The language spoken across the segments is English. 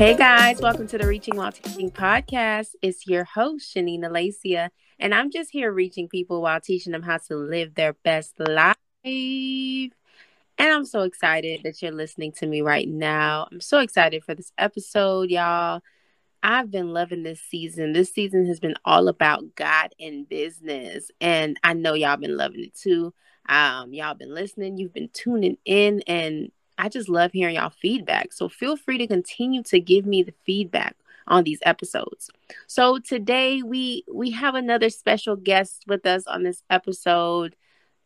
Hey guys, welcome to the Reaching While Teaching podcast. It's your host, Shanina Lacia, and I'm just here reaching people while teaching them how to live their best life. And I'm so excited that you're listening to me right now. I'm so excited for this episode, y'all. I've been loving this season. This season has been all about God and business, and I know y'all been loving it too. Um, y'all been listening, you've been tuning in, and I just love hearing y'all feedback. So feel free to continue to give me the feedback on these episodes. So today we we have another special guest with us on this episode.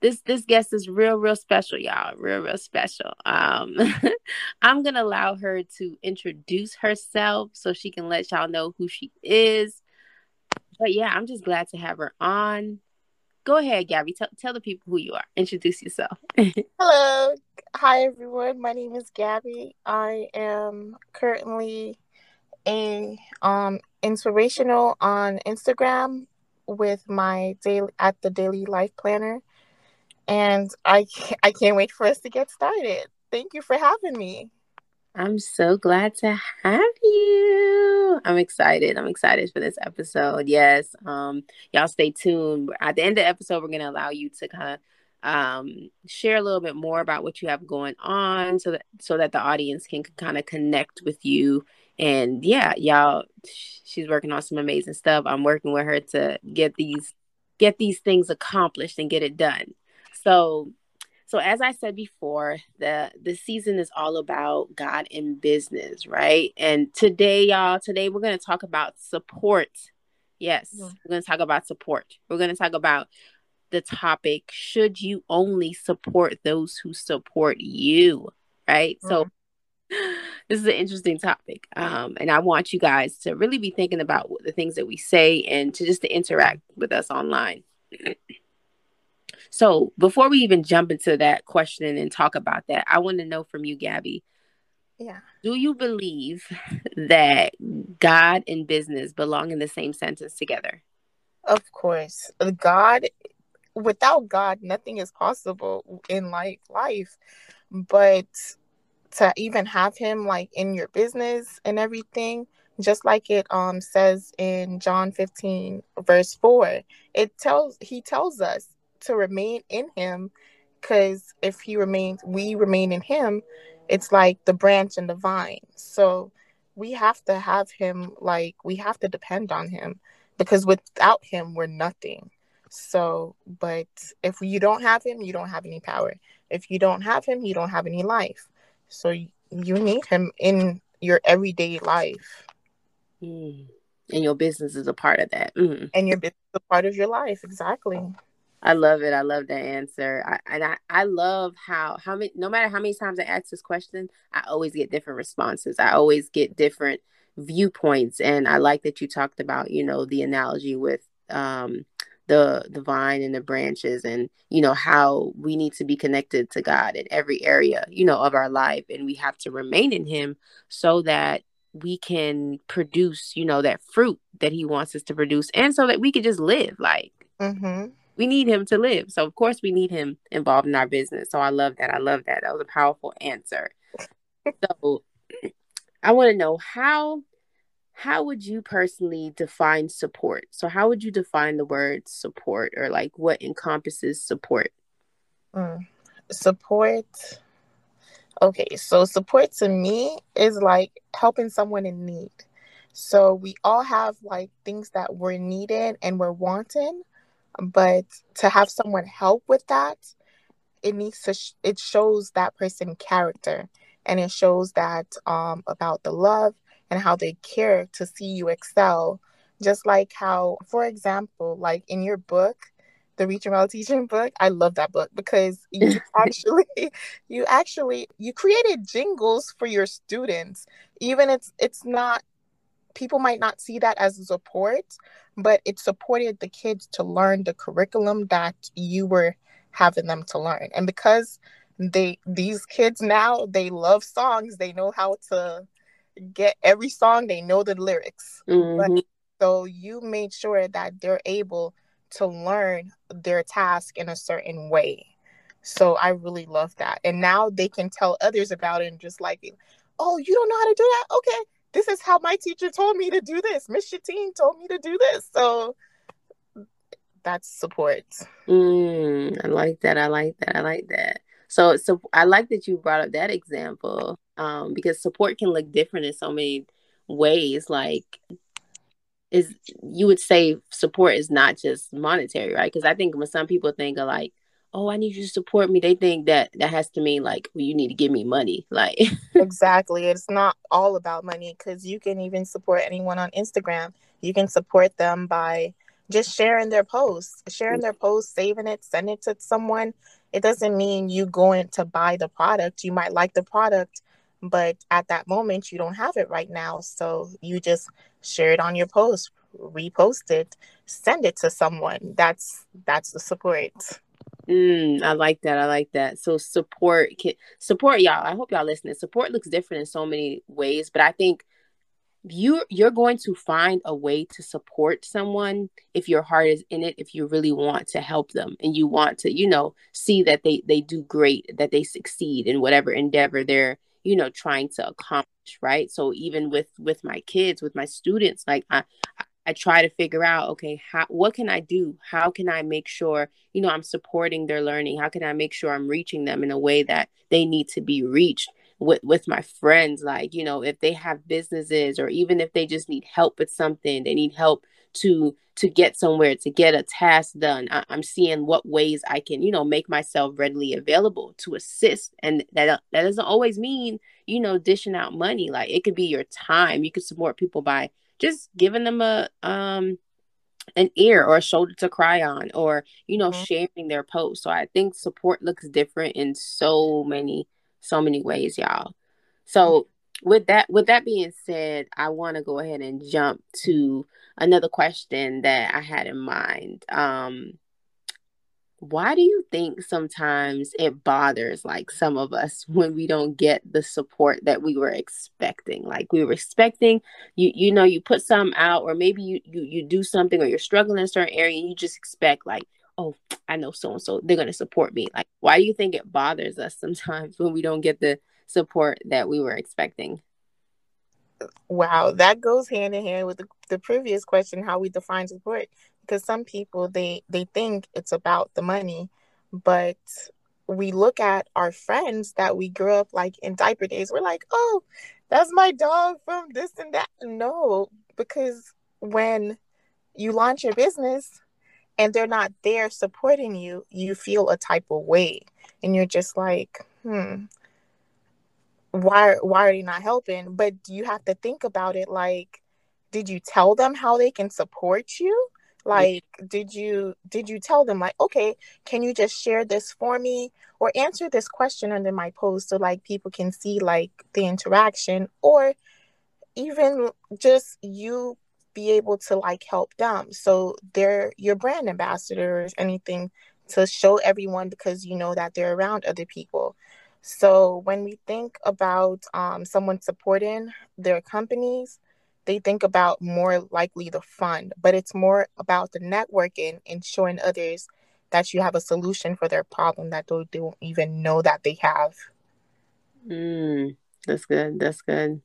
This this guest is real real special, y'all. Real real special. Um I'm going to allow her to introduce herself so she can let y'all know who she is. But yeah, I'm just glad to have her on go ahead, Gabby. Tell, tell the people who you are. Introduce yourself. Hello. Hi, everyone. My name is Gabby. I am currently a um inspirational on Instagram with my daily at the daily life planner and I I can't wait for us to get started. Thank you for having me. I'm so glad to have you. I'm excited. I'm excited for this episode. Yes. Um, y'all stay tuned. At the end of the episode, we're gonna allow you to kind of um share a little bit more about what you have going on so that so that the audience can kind of connect with you. And yeah, y'all she's working on some amazing stuff. I'm working with her to get these get these things accomplished and get it done. So so as I said before, the the season is all about God in business, right? And today, y'all, today we're going to talk about support. Yes, mm-hmm. we're going to talk about support. We're going to talk about the topic should you only support those who support you, right? Mm-hmm. So this is an interesting topic. Um, and I want you guys to really be thinking about the things that we say and to just to interact with us online. So before we even jump into that question and talk about that, I want to know from you, Gabby. Yeah. Do you believe that God and business belong in the same sentence together? Of course. God without God, nothing is possible in like life. But to even have him like in your business and everything, just like it um says in John 15 verse 4, it tells he tells us to remain in him because if he remains we remain in him it's like the branch and the vine. So we have to have him like we have to depend on him because without him we're nothing. So but if you don't have him you don't have any power. If you don't have him you don't have any life. So you, need him in your everyday life. Mm. and your business is a part of that. Mm. and your business is a part of your life exactly I love it. I love that answer. I, and I, I love how how many no matter how many times I ask this question, I always get different responses. I always get different viewpoints. And I like that you talked about, you know, the analogy with um the the vine and the branches and you know how we need to be connected to God in every area, you know, of our life. And we have to remain in him so that we can produce, you know, that fruit that he wants us to produce and so that we can just live like mm-hmm we need him to live. So of course we need him involved in our business. So I love that. I love that. That was a powerful answer. so I want to know how how would you personally define support? So how would you define the word support or like what encompasses support? Mm. Support Okay, so support to me is like helping someone in need. So we all have like things that we're needed and we're wanting, but to have someone help with that it needs to sh- it shows that person character and it shows that um about the love and how they care to see you excel. Just like how for example like in your book the while teaching book i love that book because you actually you actually you created jingles for your students. Even it's it's not people might not see that as a support, but it supported the kids to learn the curriculum that you were having them to learn. And because they these kids now they love songs, they know how to get every song, they know the lyrics. Mm-hmm. But, so you made sure that they're able to learn their task in a certain way. So I really love that. And now they can tell others about it and just like, oh, you don't know how to do that? Okay, this is how my teacher told me to do this. Miss Shatine told me to do this. So that's support. Mm, I like that. I like that. I like that. So, so I like that you brought up that example um, because support can look different in so many ways. Like, is you would say support is not just monetary, right? Because I think when some people think of like, oh, I need you to support me, they think that that has to mean like, well, you need to give me money. Like, exactly. It's not all about money because you can even support anyone on Instagram. You can support them by just sharing their posts, sharing their posts, saving it, send it to someone. It doesn't mean you going to buy the product. You might like the product, but at that moment you don't have it right now. So you just share it on your post, repost it, send it to someone. That's that's the support. Mm, I like that. I like that. So support support y'all. I hope y'all listening. Support looks different in so many ways, but I think you you're going to find a way to support someone if your heart is in it if you really want to help them and you want to you know see that they they do great that they succeed in whatever endeavor they're you know trying to accomplish right so even with with my kids with my students like i I try to figure out, okay, how what can I do? How can I make sure, you know, I'm supporting their learning? How can I make sure I'm reaching them in a way that they need to be reached? with with my friends like you know if they have businesses or even if they just need help with something they need help to to get somewhere to get a task done I, am seeing what ways i can you know make myself readily available to assist and that that doesn't always mean you know dishing out money like it could be your time you could support people by just giving them a um an ear or a shoulder to cry on or you know mm-hmm. sharing their post so i think support looks different in so many so many ways, y'all. So with that with that being said, I want to go ahead and jump to another question that I had in mind. Um why do you think sometimes it bothers like some of us when we don't get the support that we were expecting like we were expecting you you know you put something out or maybe you you, you do something or you're struggling in a certain area and you just expect like oh, I know so and so, they're going to support me. Like, why do you think it bothers us sometimes when we don't get the support that we were expecting? Wow, that goes hand in hand with the, the previous question how we define support because some people they they think it's about the money, but we look at our friends that we grew up like in diaper days. We're like, oh, that's my dog from this and that. No, because when you launch your business, and they're not there supporting you, you feel a type of way. And you're just like, hmm, why why are they not helping? But you have to think about it like, did you tell them how they can support you? Like, did you did you tell them like, okay, can you just share this for me? Or answer this question under my post so like people can see like the interaction or even just you be able to like help them. So they're your brand ambassadors, anything to show everyone because you know that they're around other people. So when we think about um, someone supporting their companies, they think about more likely the fund, but it's more about the networking and showing others that you have a solution for their problem that they don't even know that they have. Mm, that's good. That's good.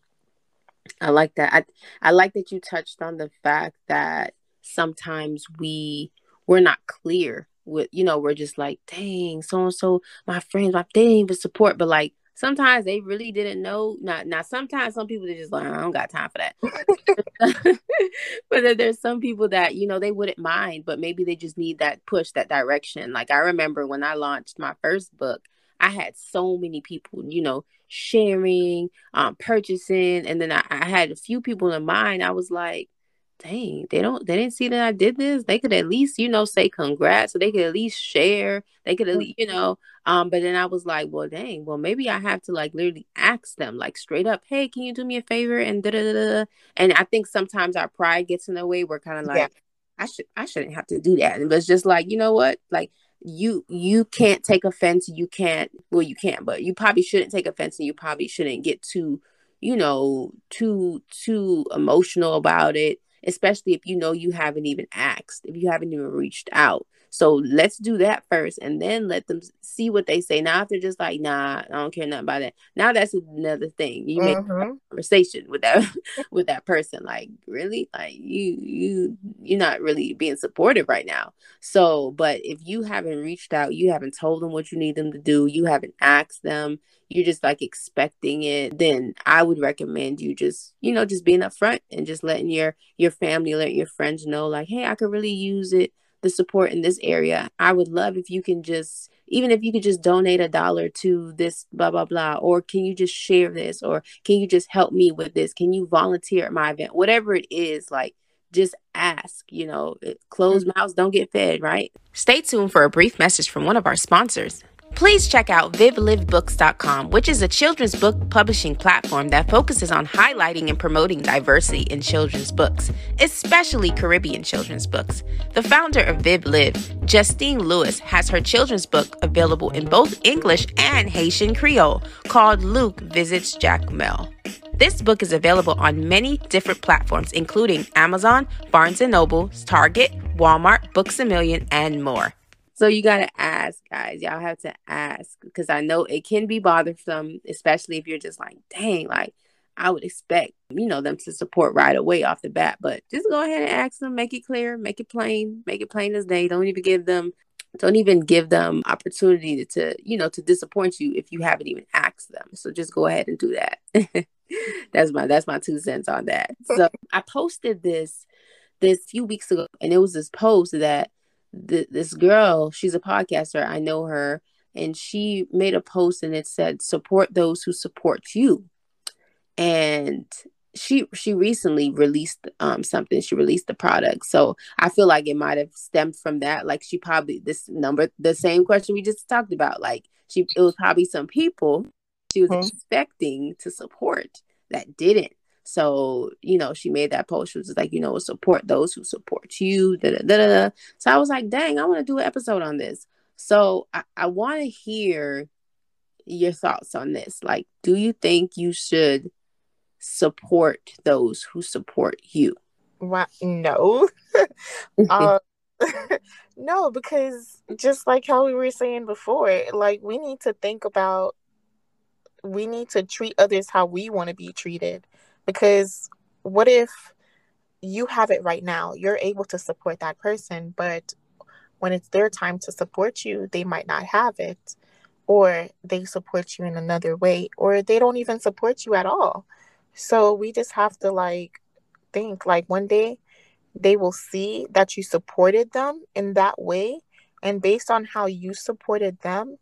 I like that. I I like that you touched on the fact that sometimes we we're not clear with you know we're just like dang so and so my friends my they didn't even support but like sometimes they really didn't know not now sometimes some people are just like I don't got time for that but there's some people that you know they wouldn't mind but maybe they just need that push that direction like I remember when I launched my first book I had so many people, you know, sharing, um, purchasing, and then I, I had a few people in mind. I was like, dang, they don't they didn't see that I did this. They could at least, you know, say congrats. So they could at least share. They could at least, you know. Um, but then I was like, well, dang, well, maybe I have to like literally ask them, like straight up, hey, can you do me a favor? And da da da. And I think sometimes our pride gets in the way. We're kind of like, yeah. I should I shouldn't have to do that. And it's just like, you know what? Like you you can't take offense you can't well you can't but you probably shouldn't take offense and you probably shouldn't get too you know too too emotional about it especially if you know you haven't even asked if you haven't even reached out So let's do that first and then let them see what they say. Now, if they're just like, nah, I don't care nothing about that. Now that's another thing. You make mm-hmm. conversation with that with that person. Like, really? Like you you you're not really being supportive right now. So, but if you haven't reached out, you haven't told them what you need them to do, you haven't asked them, you're just like expecting it, then I would recommend you just, you know, just being upfront and just letting your your family, let your friends know, like, hey, I could really use it the support in this area. I would love if you can just, even if you could just donate a dollar to this, blah, blah, blah, or can you just share this, or can you just help me with this? Can you volunteer at my event? Whatever it is, like, just ask, you know, closed mm. mouths don't get fed, right? Stay tuned for a brief message from one of our sponsors. Please check out vivlivebooks.com, which is a children's book publishing platform that focuses on highlighting and promoting diversity in children's books, especially Caribbean children's books. The founder of VivLiv, Justine Lewis, has her children's book available in both English and Haitian Creole called Luke Visits Jacmel. This book is available on many different platforms, including Amazon, Barnes & Noble, Target, Walmart, Books A Million, and more. So you got to ask, guys. Y'all have to ask because I know it can be bothersome, especially if you're just like, dang, like I would expect, you know, them to support right away off the bat. But just go ahead and ask them, make it clear, make it plain, make it plain as day. Don't even give them don't even give them opportunity to, to you know, to disappoint you if you haven't even asked them. So just go ahead and do that. that's my that's my two cents on that. So I posted this this few weeks ago and it was this post that th- this girl, she's a podcaster. I know her, and she made a post and it said, "Support those who support you." And she she recently released um something. She released the product, so I feel like it might have stemmed from that. Like she probably this number, the same question we just talked about. Like she, it was probably some people she was mm-hmm. expecting to support that didn't so, you know, she made that post. She was like, you know, support those who support you. Da, da, da. So I was like, dang, I want to do an episode on this. So I, I want to hear your thoughts on this. Like, do you think you should support those who support you? Well, no. uh, no, because just like how we were saying before, like we need to think about we need to treat others how we want to be treated because what if you have it right now? You're able to support that person, but when it's their time to support you, they might not have it, or they support you in another way, or they don't even support you at all. So we just have to like think like one day they will see that you supported them in that way. And based on how you supported them,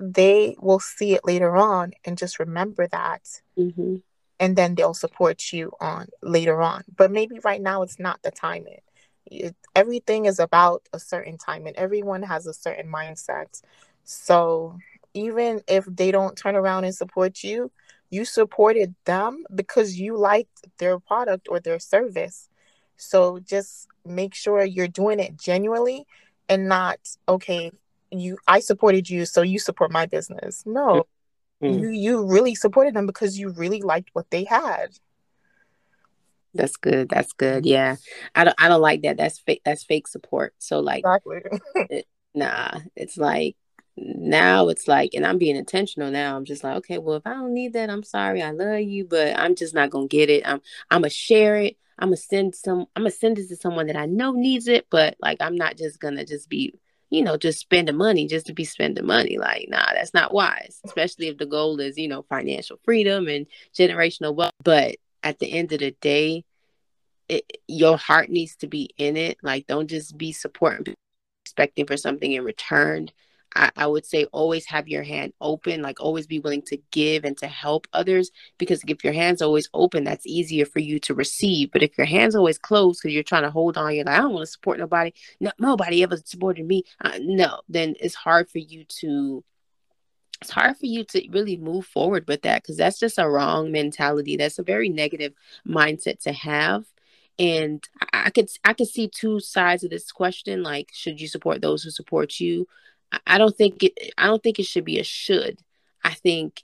they will see it later on and just remember that. Mm-hmm and then they'll support you on later on. But maybe right now it's not the timing. It, everything is about a certain time, and everyone has a certain mindset. So even if they don't turn around and support you, you supported them because you liked their product or their service. So just make sure you're doing it genuinely and not okay, you I supported you so you support my business. No. Mm. You you really supported them because you really liked what they had. That's good. That's good. Yeah. I don't I don't like that. That's fake that's fake support. So like Exactly. it, nah, it's like now it's like and I'm being intentional now. I'm just like, okay, well if I don't need that, I'm sorry. I love you, but I'm just not going to get it. I'm I'm to share it. I'm to send some I'm to send it to someone that I know needs it, but like I'm not just going to just be you know, just spending money just to be spending money. Like, nah, that's not wise, especially if the goal is, you know, financial freedom and generational wealth. But at the end of the day, it, your heart needs to be in it. Like, don't just be supporting, expecting for something in return. I, I would say always have your hand open, like always be willing to give and to help others. Because if your hand's always open, that's easier for you to receive. But if your hand's always closed because you're trying to hold on, you're like, I don't want to support nobody. No, nobody ever supported me. Uh, no, then it's hard for you to it's hard for you to really move forward with that because that's just a wrong mentality. That's a very negative mindset to have. And I, I could I could see two sides of this question. Like, should you support those who support you? I don't think it I don't think it should be a should. I think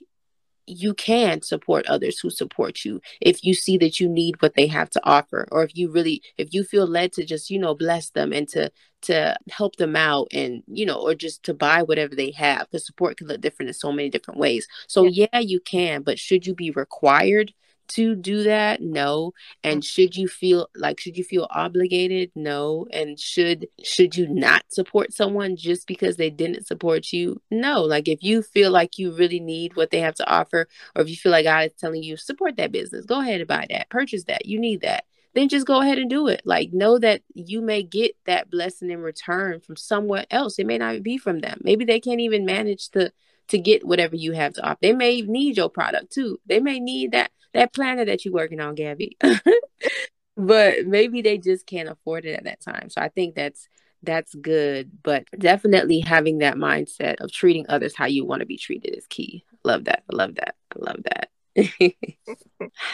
you can support others who support you if you see that you need what they have to offer or if you really if you feel led to just you know bless them and to to help them out and you know or just to buy whatever they have because support can look different in so many different ways so yeah. yeah you can but should you be required to do that? No. Mm-hmm. And should you feel like should you feel obligated? No. And should should you not support someone just because they didn't support you? No. Like if you feel like you really need what they have to offer or if you feel like god is telling you support that business go ahead and buy that purchase that you need that then just go ahead and do it. Like, know that you may get that blessing in return from somewhere else. It may not be from them. Maybe they can't even manage to to get whatever you have to offer. They may need your product too. They may need that that planner that you're working on, Gabby. but maybe they just can't afford it at that time. So I think that's that's good, but definitely having that mindset of treating others how you want to be treated is key. Love that. I love that. I love that.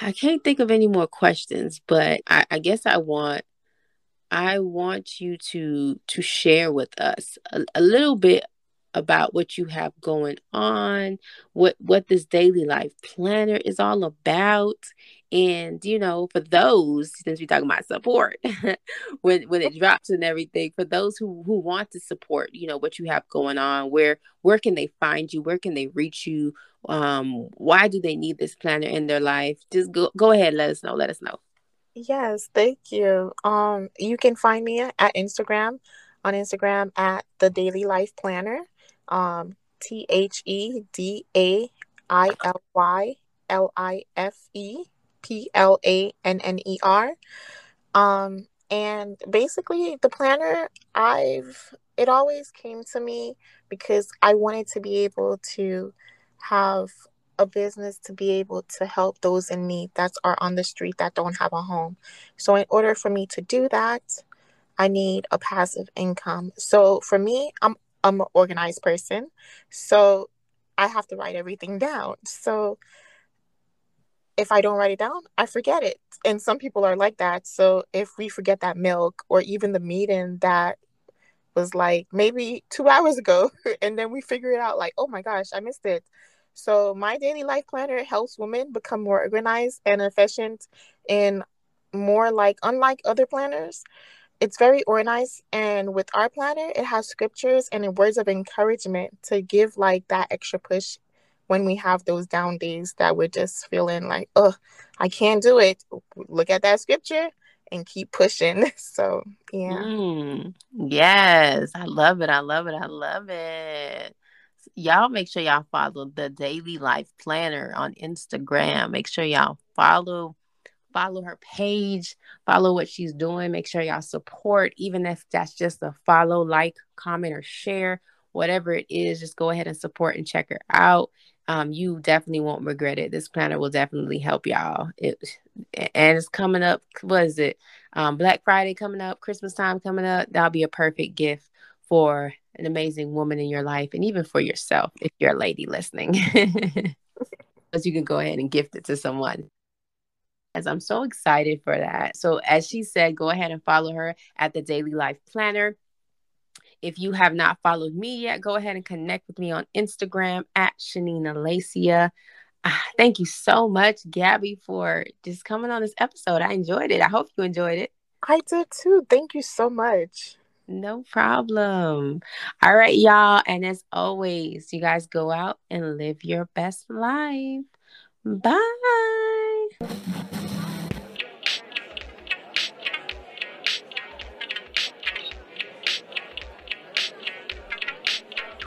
I can't think of any more questions, but I, I, guess I want I want you to to share with us a, a little bit about what you have going on, what what this daily life planner is all about. And you know, for those, since we're talking about support, when when it drops and everything, for those who who want to support, you know, what you have going on, where where can they find you? Where can they reach you? Um, why do they need this planner in their life? Just go go ahead, let us know. Let us know. Yes, thank you. Um, you can find me at Instagram on Instagram at the Daily Life Planner um, T H E D A I L Y L I F E P L A N N E R. Um, and basically, the planner, I've it always came to me because I wanted to be able to have a business to be able to help those in need that are on the street that don't have a home. So, in order for me to do that, I need a passive income. So, for me, I'm I'm an organized person. So I have to write everything down. So if I don't write it down, I forget it. And some people are like that. So if we forget that milk or even the meeting that was like maybe two hours ago, and then we figure it out like, oh my gosh, I missed it. So my daily life planner helps women become more organized and efficient and more like unlike other planners it's very organized and with our planner it has scriptures and words of encouragement to give like that extra push when we have those down days that we're just feeling like oh i can't do it. Look at that scripture and keep pushing. So yeah. Mm, yes. I love it. I love it. I love it. Y'all make sure y'all follow the daily life planner on instagram. Make sure y'all follow follow her page, follow what she's doing. Make sure y'all support, even if that's just a follow, like, comment, or share, whatever it is, just go ahead and support and check her out. Um, you definitely won't regret it. This planner will definitely help y'all. It and it's coming up. What is it? Um, Black Friday coming up, Christmas time coming up. That'll be a perfect gift for an amazing woman in your life, and even for yourself if you're a lady listening. Because you can go ahead and gift it to someone. I'm so excited for that. So, as she said, go ahead and follow her at the Daily Life Planner. If you have not followed me yet, go ahead and connect with me on Instagram at Shanina Lacia. Ah, thank you so much, Gabby, for just coming on this episode. I enjoyed it. I hope you enjoyed it. I did too. Thank you so much. No problem. All right, y'all. And as always, you guys go out and live your best life. Bye.